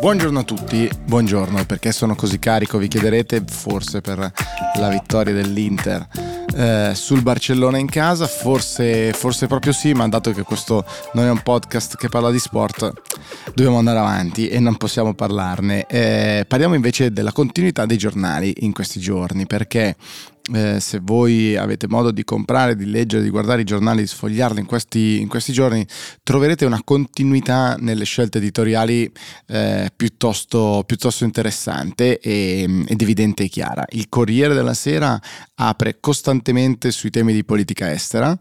Buongiorno a tutti, buongiorno, perché sono così carico, vi chiederete forse per la vittoria dell'Inter eh, sul Barcellona in casa, forse, forse proprio sì, ma dato che questo non è un podcast che parla di sport, dobbiamo andare avanti e non possiamo parlarne. Eh, parliamo invece della continuità dei giornali in questi giorni, perché eh, se voi avete modo di comprare, di leggere, di guardare i giornali, di sfogliarli in questi, in questi giorni, troverete una continuità nelle scelte editoriali eh, piuttosto, piuttosto, interessante e, ed evidente e chiara. Il Corriere della Sera apre costantemente sui temi di politica estera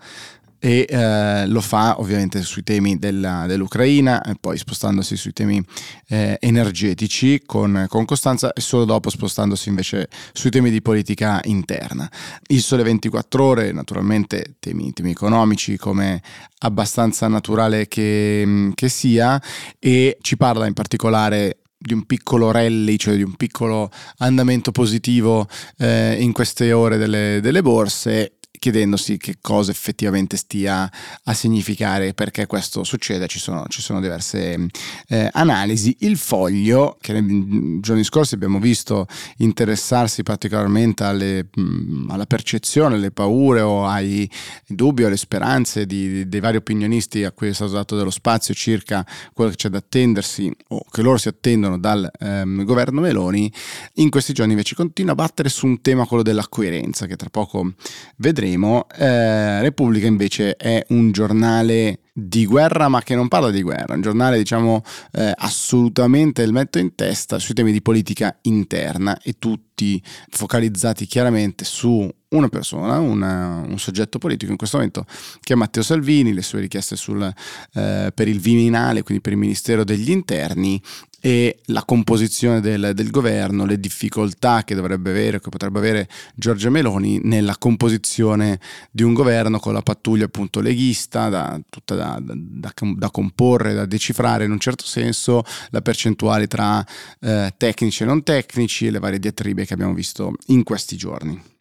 e eh, lo fa ovviamente sui temi della, dell'Ucraina e poi spostandosi sui temi eh, energetici con, con, costanza e solo dopo spostandosi invece sui temi di politica interna. Il Sole 24 ore, naturalmente temi, temi economici come abbastanza naturale che, che sia e ci parla in particolare di un piccolo rally, cioè di un piccolo andamento positivo eh, in queste ore delle, delle borse chiedendosi che cosa effettivamente stia a significare perché questo succede, ci sono, ci sono diverse eh, analisi. Il foglio, che nei giorni scorsi abbiamo visto interessarsi particolarmente alle, mh, alla percezione, alle paure o ai dubbi o alle speranze di, dei vari opinionisti a cui è stato dato dello spazio circa quello che c'è da attendersi o che loro si attendono dal ehm, governo Meloni, in questi giorni invece continua a battere su un tema, quello della coerenza, che tra poco vedremo vedremo. Eh, Repubblica invece è un giornale di guerra ma che non parla di guerra, un giornale diciamo eh, assolutamente il metto in testa sui temi di politica interna e tutti focalizzati chiaramente su una persona, una, un soggetto politico in questo momento che è Matteo Salvini, le sue richieste sul, eh, per il Viminale, quindi per il Ministero degli Interni e la composizione del, del, governo, le difficoltà che dovrebbe avere, che potrebbe avere Giorgia Meloni nella composizione di un governo con la pattuglia appunto leghista, da, tutta da, da, da, comporre, da decifrare in un certo senso, la percentuale tra eh, tecnici e non tecnici e le varie diatribe che abbiamo visto in questi giorni.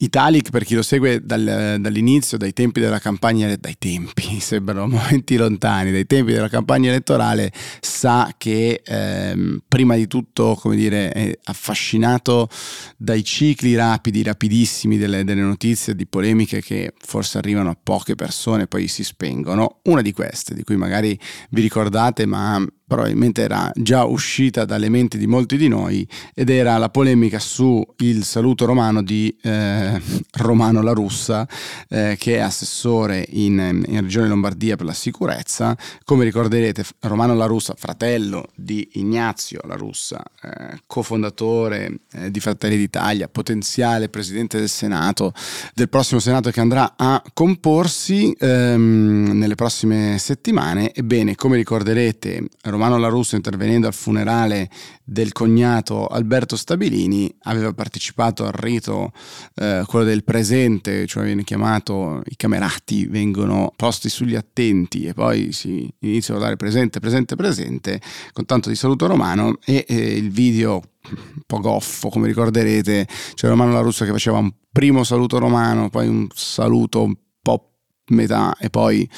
Italic, per chi lo segue dal, dall'inizio, dai tempi della campagna, dai tempi, sembrano momenti lontani, dai tempi della campagna elettorale, sa che ehm, prima di tutto, come dire, è affascinato dai cicli rapidi, rapidissimi delle, delle notizie, di polemiche che forse arrivano a poche persone e poi si spengono. Una di queste, di cui magari vi ricordate, ma probabilmente era già uscita dalle menti di molti di noi ed era la polemica su il saluto romano di eh, Romano La Russa eh, che è assessore in, in, Regione Lombardia per la sicurezza. Come ricorderete Romano La Russa fratello di Ignazio La Russa eh, cofondatore eh, di Fratelli d'Italia potenziale presidente del Senato del prossimo Senato che andrà a comporsi ehm, nelle prossime settimane. Ebbene come ricorderete Romano La Russa intervenendo al funerale del cognato Alberto Stabilini aveva partecipato al rito, eh, quello del presente, cioè viene chiamato, i camerati vengono posti sugli attenti e poi si iniziano a dare presente, presente, presente, con tanto di saluto romano e eh, il video un po' goffo, come ricorderete, c'era Romano La Russa che faceva un primo saluto romano, poi un saluto un po' metà e poi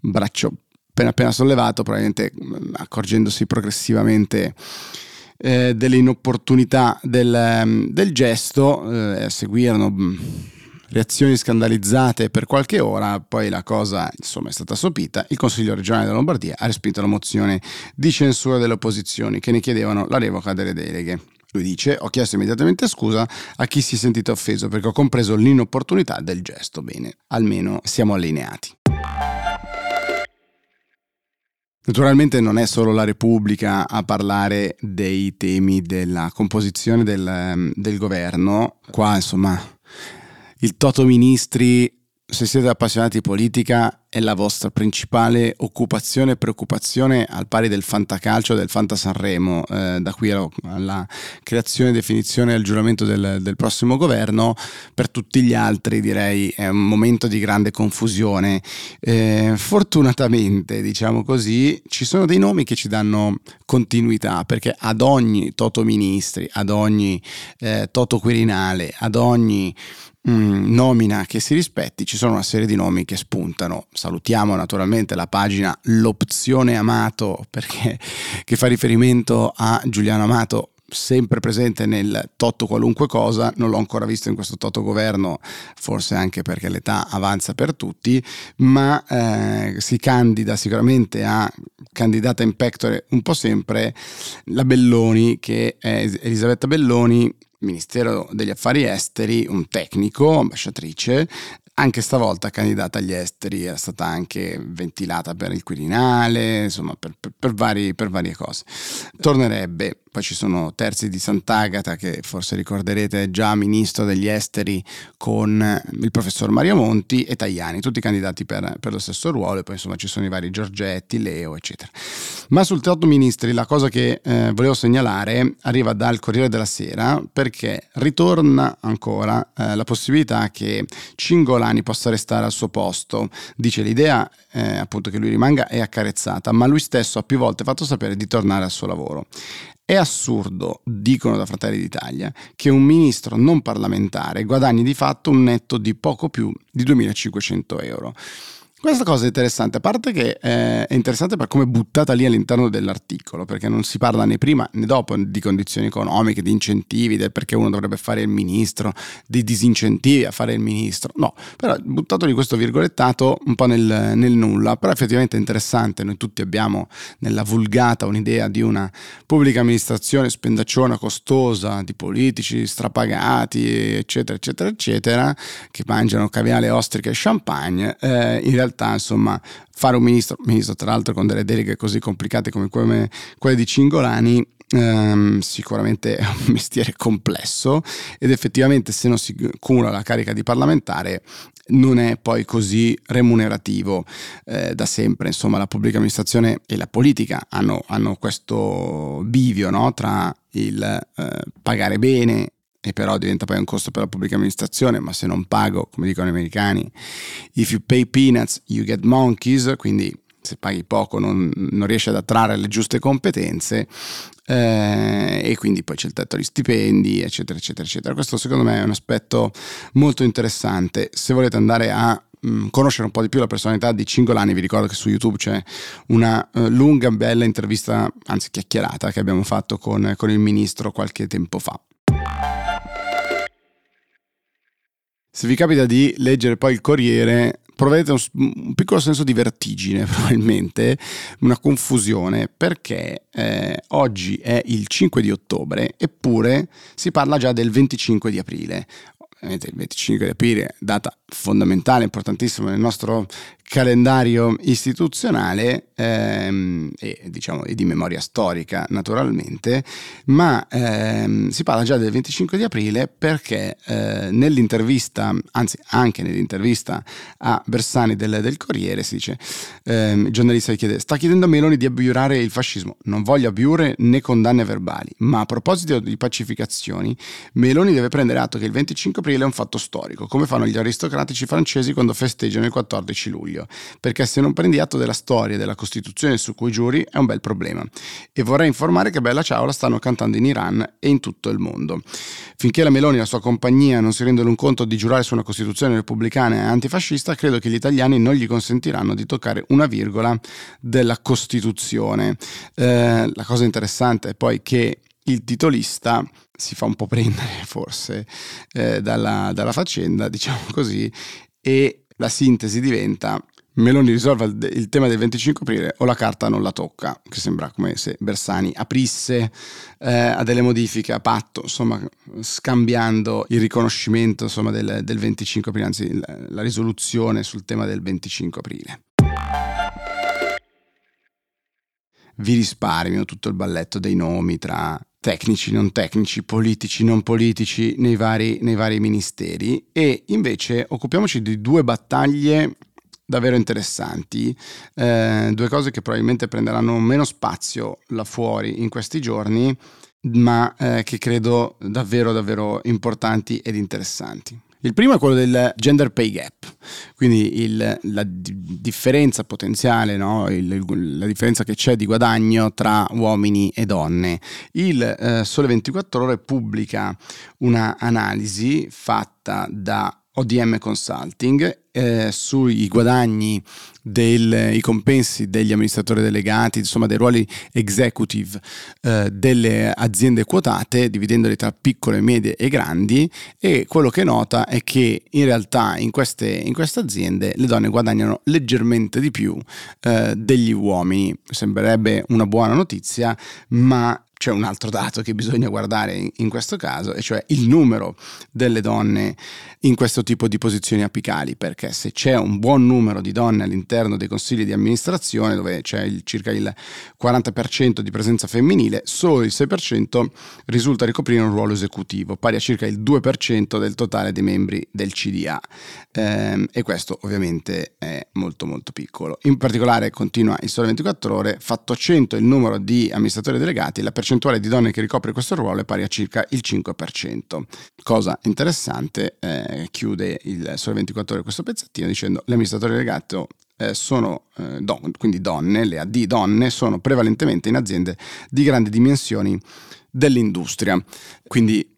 braccio appena appena sollevato, probabilmente mm, accorgendosi progressivamente eh, delle inopportunità del, mm, del gesto, eh, seguirono mm, reazioni scandalizzate per qualche ora, poi la cosa insomma è stata sopita, il Consiglio regionale della Lombardia ha respinto la mozione di censura delle opposizioni che ne chiedevano la revoca delle deleghe. Lui dice: Ho chiesto immediatamente scusa a chi si è sentito offeso perché ho compreso l'inopportunità del gesto. Bene, almeno siamo allineati. Naturalmente non è solo la Repubblica a parlare dei temi della composizione del, ehm, del governo, qua insomma il Toto Ministri se siete appassionati di politica è la vostra principale occupazione e preoccupazione al pari del fantacalcio e del fantasanremo, eh, da qui alla creazione, definizione e al giuramento del, del, prossimo governo, per tutti gli altri direi è un momento di grande confusione. Eh, fortunatamente, diciamo così, ci sono dei nomi che ci danno continuità, perché ad ogni Toto Ministri, ad ogni eh, Toto Quirinale, ad ogni Mm, nomina che si rispetti, ci sono una serie di nomi che spuntano, salutiamo naturalmente la pagina L'opzione Amato perché che fa riferimento a Giuliano Amato sempre presente nel Toto qualunque cosa, non l'ho ancora visto in questo Toto governo, forse anche perché l'età avanza per tutti, ma eh, si candida sicuramente a candidata in pectore un po' sempre la Belloni, che è Elisabetta Belloni, Ministero degli Affari Esteri, un tecnico, ambasciatrice, anche stavolta candidata agli esteri, era stata anche ventilata per il Quirinale, insomma per, per, per, vari, per varie cose. Tornerebbe poi ci sono Terzi di Sant'Agata che forse ricorderete già ministro degli esteri con il professor Mario Monti e Tajani, tutti candidati per, per lo stesso ruolo e poi insomma ci sono i vari Giorgetti, Leo eccetera. Ma sul teatro ministri la cosa che eh, volevo segnalare arriva dal Corriere della Sera perché ritorna ancora eh, la possibilità che Cingolani possa restare al suo posto. Dice l'idea eh, appunto che lui rimanga è accarezzata, ma lui stesso ha più volte fatto sapere di tornare al suo lavoro. È assurdo, dicono da Fratelli d'Italia, che un ministro non parlamentare guadagni di fatto un netto di poco più di 2.500 euro. Questa cosa è interessante, a parte che eh, è interessante per come è buttata lì all'interno dell'articolo, perché non si parla né prima né dopo di condizioni economiche, di incentivi, del perché uno dovrebbe fare il ministro, di disincentivi a fare il ministro. No, però buttato di questo virgolettato un po' nel, nel nulla, però effettivamente è interessante, noi tutti abbiamo nella vulgata un'idea di una pubblica amministrazione spendacciona, costosa, di politici strapagati, eccetera, eccetera, eccetera, che mangiano caviale, ostriche e champagne. Eh, in realtà realtà insomma fare un ministro, ministro tra l'altro con delle deleghe così complicate come quelle, di Cingolani Um, sicuramente è un mestiere complesso ed effettivamente se non si cumula la carica di parlamentare non è poi così remunerativo eh, da sempre insomma la pubblica amministrazione e la politica hanno, hanno questo bivio no? tra il eh, pagare bene e però diventa poi un costo per la pubblica amministrazione, ma se non pago, come dicono gli americani, if you pay peanuts, you get monkeys, quindi se paghi poco non, non riesci ad attrarre le giuste competenze eh, e quindi poi c'è il tetto agli stipendi, eccetera, eccetera, eccetera. Questo secondo me è un aspetto molto interessante. Se volete andare a mm, conoscere un po' di più la personalità di Cingolani, vi ricordo che su YouTube c'è una uh, lunga, bella intervista, anzi chiacchierata, che abbiamo fatto con, con il ministro qualche tempo fa. Se vi capita di leggere poi il Corriere, proverete un, un, piccolo senso di vertigine, probabilmente, una confusione, perché eh, oggi è il 5 di ottobre, eppure si parla già del 25 di aprile. Ovviamente il 25 di aprile, data fondamentale, importantissima nel nostro calendario istituzionale ehm, e, diciamo, e di memoria storica naturalmente, ma ehm, si parla già del 25 di aprile perché eh, nell'intervista, anzi anche nell'intervista a Bersani del, del Corriere si dice, ehm, il giornalista gli chiede, sta chiedendo a Meloni di abiurare il fascismo, non voglio abiure né condanne verbali, ma a proposito di pacificazioni, Meloni deve prendere atto che il 25 aprile è un fatto storico, come fanno gli aristocratici francesi quando festeggiano il 14 luglio meglio, perché se non prendi atto della storia e della Costituzione su cui giuri è un bel problema. E vorrei informare che Bella Ciao la stanno cantando in Iran e in tutto il mondo. Finché la Meloni e la sua compagnia non si rendono conto di giurare su una Costituzione repubblicana e antifascista, credo che gli italiani non gli consentiranno di toccare una virgola della Costituzione. Eh, la cosa interessante è poi che il titolista si fa un po' prendere forse eh, dalla, dalla faccenda, diciamo così, e la sintesi diventa Meloni risolve il tema del 25 aprile o la carta non la tocca, che sembra come se Bersani aprisse eh, a delle modifiche a patto, insomma, scambiando il riconoscimento insomma, del, del 25 aprile, anzi la, la risoluzione sul tema del 25 aprile. Vi risparmio tutto il balletto dei nomi tra tecnici, non tecnici, politici, non politici nei vari, nei vari ministeri e invece occupiamoci di due battaglie davvero interessanti, eh, due cose che probabilmente prenderanno meno spazio là fuori in questi giorni, ma eh, che credo davvero davvero importanti ed interessanti. Il primo è quello del gender pay gap, quindi il, la di- differenza potenziale, no? il, la differenza che c'è di guadagno tra uomini e donne. Il eh, Sole 24 ore pubblica una analisi fatta da ODM Consulting eh, sui guadagni dei compensi degli amministratori delegati, insomma dei ruoli executive eh, delle aziende quotate, dividendoli tra piccole, medie e grandi e quello che nota è che in realtà in queste, in queste aziende le donne guadagnano leggermente di più eh, degli uomini. Sembrerebbe una buona notizia, ma c'è un altro dato che bisogna guardare in questo caso, e cioè il numero delle donne in questo tipo di posizioni apicali, perché se c'è un buon numero di donne all'interno dei consigli di amministrazione, dove c'è il, circa il 40% di presenza femminile, solo il 6% risulta ricoprire un ruolo esecutivo, pari a circa il 2% del totale dei membri del CDA. Ehm, e questo ovviamente è molto molto piccolo. In particolare continua il Sole 24 Ore, fatto 100 il numero di amministratori delegati, la percentuale percentuale di donne che ricopre questo ruolo è pari a circa il 5%. Cosa interessante, eh, chiude il Sole 24 Ore questo pezzettino dicendo l'amministratore delegato eh, sono eh, don, quindi donne, le AD donne sono prevalentemente in aziende di grandi dimensioni dell'industria. Quindi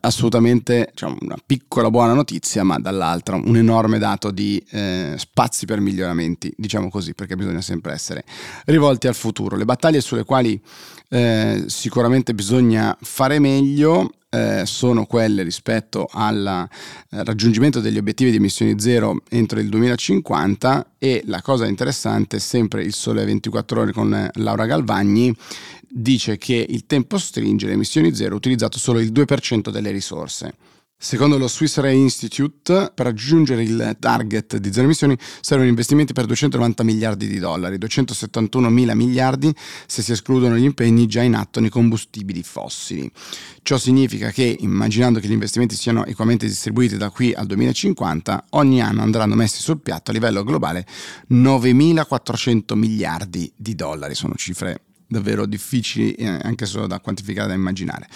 assolutamente diciamo, una piccola buona notizia, ma dall'altra un enorme dato di eh, spazi per miglioramenti, diciamo così, perché bisogna sempre essere rivolti al futuro. Le battaglie sulle quali eh, sicuramente bisogna fare meglio eh, sono quelle rispetto al eh, raggiungimento degli obiettivi di emissioni zero entro il 2050 e la cosa interessante è sempre il sole 24 ore con Laura Galvagni dice che il tempo stringe le emissioni zero ha utilizzato solo il 2% delle risorse. Secondo lo Swiss Re Institute, per raggiungere il target di zero emissioni servono investimenti per 290 miliardi di dollari, 271 mila miliardi se si escludono gli impegni già in atto nei combustibili fossili. Ciò significa che, immaginando che gli investimenti siano equamente distribuiti da qui al 2050, ogni anno andranno messi sul piatto a livello globale 9.400 miliardi di dollari. Sono cifre davvero difficili eh, anche solo da quantificare, da immaginare.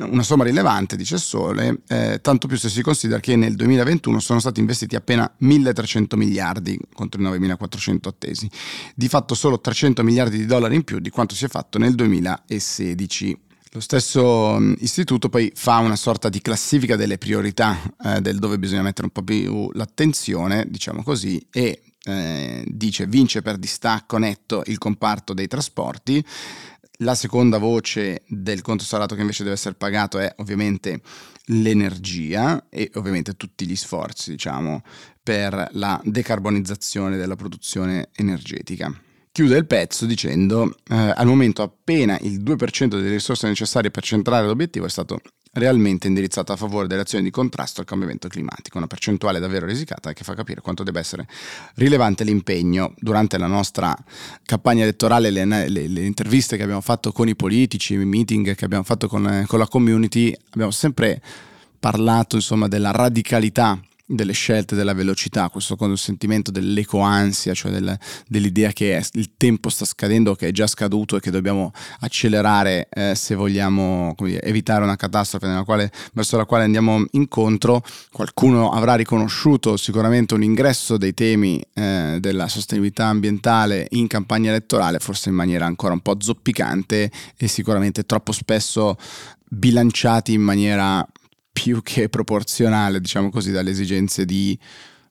Una somma rilevante, dice Sole, eh, tanto più se si considera che nel 2021 sono stati investiti appena 1.300 miliardi contro i 9.400 attesi, di fatto solo 300 miliardi di dollari in più di quanto si è fatto nel 2016. Lo stesso mm, istituto poi fa una sorta di classifica delle priorità eh, del dove bisogna mettere un po' più l'attenzione, diciamo così, e eh, dice vince per distacco netto il comparto dei trasporti. La seconda voce del conto salato che invece deve essere pagato è ovviamente l'energia e ovviamente tutti gli sforzi, diciamo, per la decarbonizzazione della produzione energetica. Chiude il pezzo dicendo eh, al momento appena il 2% delle risorse necessarie per centrare l'obiettivo è stato realmente indirizzata a favore delle azioni di contrasto al cambiamento climatico, una percentuale davvero risicata che fa capire quanto debba essere rilevante l'impegno. Durante la nostra campagna elettorale, le, le, le interviste che abbiamo fatto con i politici, i meeting che abbiamo fatto con, con la community, abbiamo sempre parlato insomma della radicalità delle scelte, della velocità, questo sentimento dell'ecoansia, cioè del, dell'idea che il tempo sta scadendo, che è già scaduto e che dobbiamo accelerare eh, se vogliamo dire, evitare una catastrofe quale, verso la quale andiamo incontro. Qualcuno avrà riconosciuto sicuramente un ingresso dei temi eh, della sostenibilità ambientale in campagna elettorale, forse in maniera ancora un po' zoppicante e sicuramente troppo spesso bilanciati in maniera più che proporzionale, diciamo così, dalle esigenze di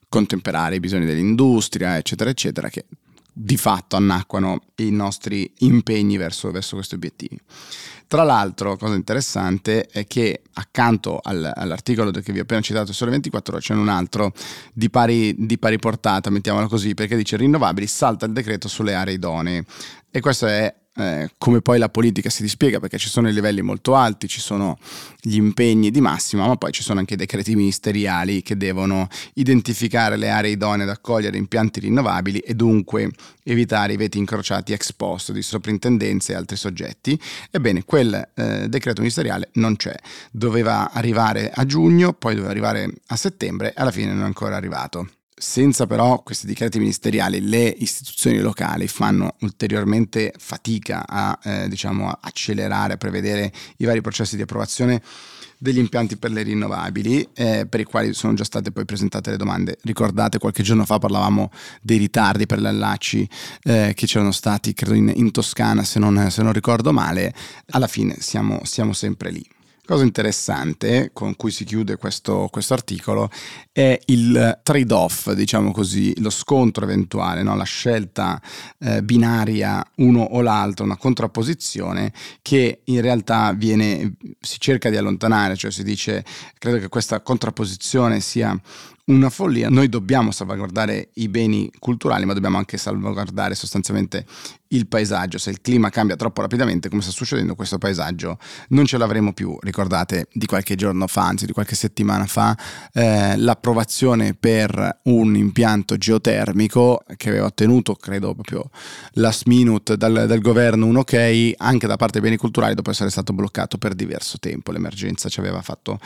contemperare i bisogni dell'industria, eccetera, eccetera, che di fatto annacquano i nostri impegni verso, verso questi obiettivi. Tra l'altro, cosa interessante è che accanto al, all'articolo che vi ho appena citato, Sole 24 ore, c'è un altro di pari, di pari portata, mettiamolo così, perché dice rinnovabili, salta il decreto sulle aree idonee. E questo è eh, come poi la politica si dispiega, perché ci sono i livelli molto alti, ci sono gli impegni di massima, ma poi ci sono anche i decreti ministeriali che devono identificare le aree idonee ad accogliere impianti rinnovabili e dunque evitare i veti incrociati ex post di soprintendenze e altri soggetti. Ebbene, quel eh, decreto ministeriale non c'è, doveva arrivare a giugno, poi doveva arrivare a settembre e alla fine non è ancora arrivato. Senza però questi decreti ministeriali le istituzioni locali fanno ulteriormente fatica a eh, diciamo, accelerare, a prevedere i vari processi di approvazione degli impianti per le rinnovabili, eh, per i quali sono già state poi presentate le domande. Ricordate, qualche giorno fa parlavamo dei ritardi per le allacci eh, che c'erano stati, credo, in, in Toscana, se non, se non, ricordo male. Alla fine siamo, siamo sempre lì. Cosa interessante con cui si chiude questo, questo articolo è il trade-off, diciamo così, lo scontro eventuale, no? la scelta eh, binaria uno o l'altro, una contrapposizione che in realtà viene, si cerca di allontanare, cioè si dice, credo che questa contrapposizione sia una follia. Noi dobbiamo salvaguardare i beni culturali, ma dobbiamo anche salvaguardare sostanzialmente il paesaggio. Se il clima cambia troppo rapidamente, come sta succedendo, questo paesaggio non ce l'avremo più. Ricordate di qualche giorno fa, anzi di qualche settimana fa, eh, l'approvazione per un impianto geotermico che aveva ottenuto, credo proprio last minute dal, dal governo, un ok anche da parte dei beni culturali dopo essere stato bloccato per diverso tempo. L'emergenza ci aveva fatto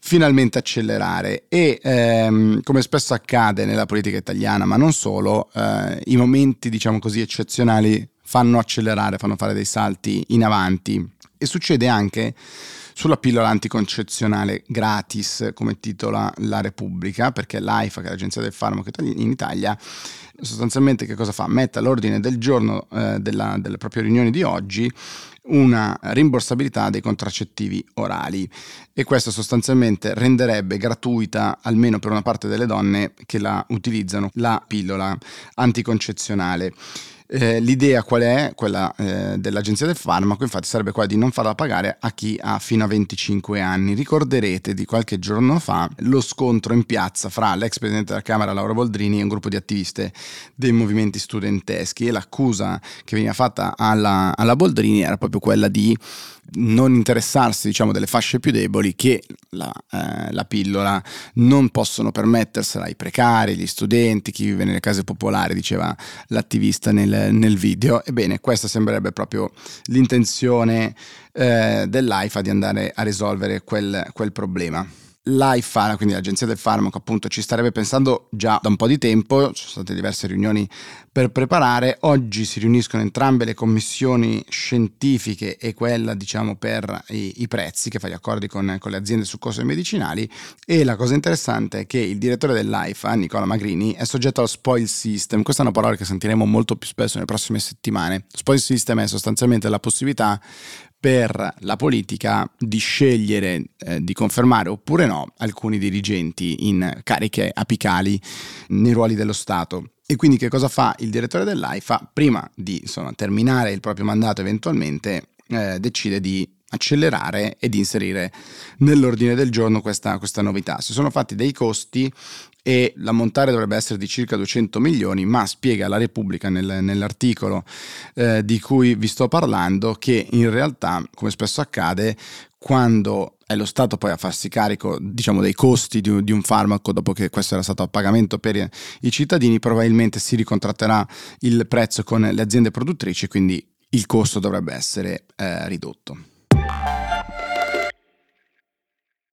finalmente accelerare e ehm, come spesso accade nella politica italiana, ma non solo, eh, i momenti diciamo così eccezionali fanno accelerare, fanno fare dei salti in avanti e succede anche sulla pillola anticoncezionale gratis, come titola la Repubblica, perché l'AIFA, che è l'agenzia del farmaco in Italia, sostanzialmente che cosa fa? Mette all'ordine del giorno eh, della, delle proprie riunioni di oggi una rimborsabilità dei contraccettivi orali e questo sostanzialmente renderebbe gratuita almeno per una parte delle donne che la utilizzano la pillola anticoncezionale. Eh, l'idea qual è? Quella eh, dell'Agenzia del Farmaco, infatti, sarebbe quella di non farla pagare a chi ha fino a 25 anni. Ricorderete di qualche giorno fa lo scontro in piazza fra l'ex presidente della Camera Laura Boldrini e un gruppo di attiviste dei movimenti studenteschi e l'accusa che veniva fatta alla, alla Boldrini era proprio quella di non interessarsi diciamo, delle fasce più deboli che la, eh, la, pillola non possono permettersela i precari, gli studenti, chi vive nelle case popolari, diceva l'attivista nel, nel video. Ebbene, questa sembrerebbe proprio l'intenzione eh, dell'AIFA di andare a risolvere quel, quel problema l'AIFA, quindi l'Agenzia del Farmaco, appunto ci starebbe pensando già da un po' di tempo, ci sono state diverse riunioni per preparare, oggi si riuniscono entrambe le commissioni scientifiche e quella diciamo per i, i prezzi che fa gli accordi con, con, le aziende sul costo dei medicinali. E la cosa interessante è che il direttore dell'AIFA, Nicola Magrini, è soggetto allo spoil system, questa è una parola che sentiremo molto più spesso nelle prossime settimane. Spoil system è sostanzialmente la possibilità per la politica di scegliere eh, di confermare oppure no alcuni dirigenti in cariche apicali nei ruoli dello Stato. E quindi che cosa fa il direttore dell'AIFA? Prima di insomma, terminare il proprio mandato eventualmente eh, decide di accelerare e di inserire nell'ordine del giorno questa, questa novità. Si sono fatti dei costi e l'ammontare dovrebbe essere di circa 200 milioni, ma spiega la Repubblica nel, nell'articolo eh, di cui vi sto parlando che in realtà, come spesso accade, quando è lo Stato poi a farsi carico diciamo, dei costi di, di, un farmaco dopo che questo era stato a pagamento per i cittadini, probabilmente si ricontratterà il prezzo con le aziende produttrici, quindi il costo dovrebbe essere eh, ridotto.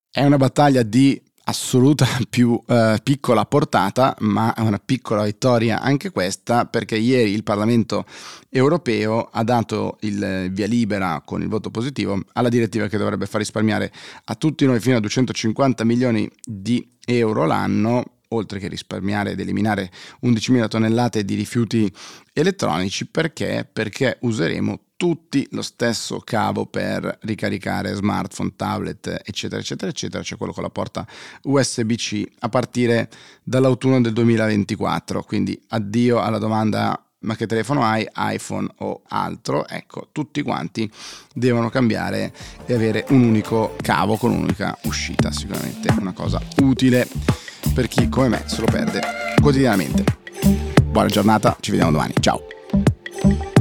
È una battaglia di assoluta più eh, piccola portata, ma è una piccola vittoria anche questa, perché ieri il Parlamento europeo ha dato il via libera con il voto positivo alla direttiva che dovrebbe far risparmiare a tutti noi fino a 250 milioni di euro l'anno oltre che risparmiare ed eliminare 11.000 tonnellate di rifiuti elettronici, perché? Perché useremo tutti lo stesso cavo per ricaricare smartphone, tablet, eccetera, eccetera, eccetera, cioè quello con la porta USB-C a partire dall'autunno del 2024. Quindi addio alla domanda ma che telefono hai, iPhone o altro? Ecco, tutti quanti devono cambiare e avere un unico cavo con un'unica uscita, sicuramente una cosa utile per chi come me se lo perde quotidianamente. Buona giornata, ci vediamo domani, ciao!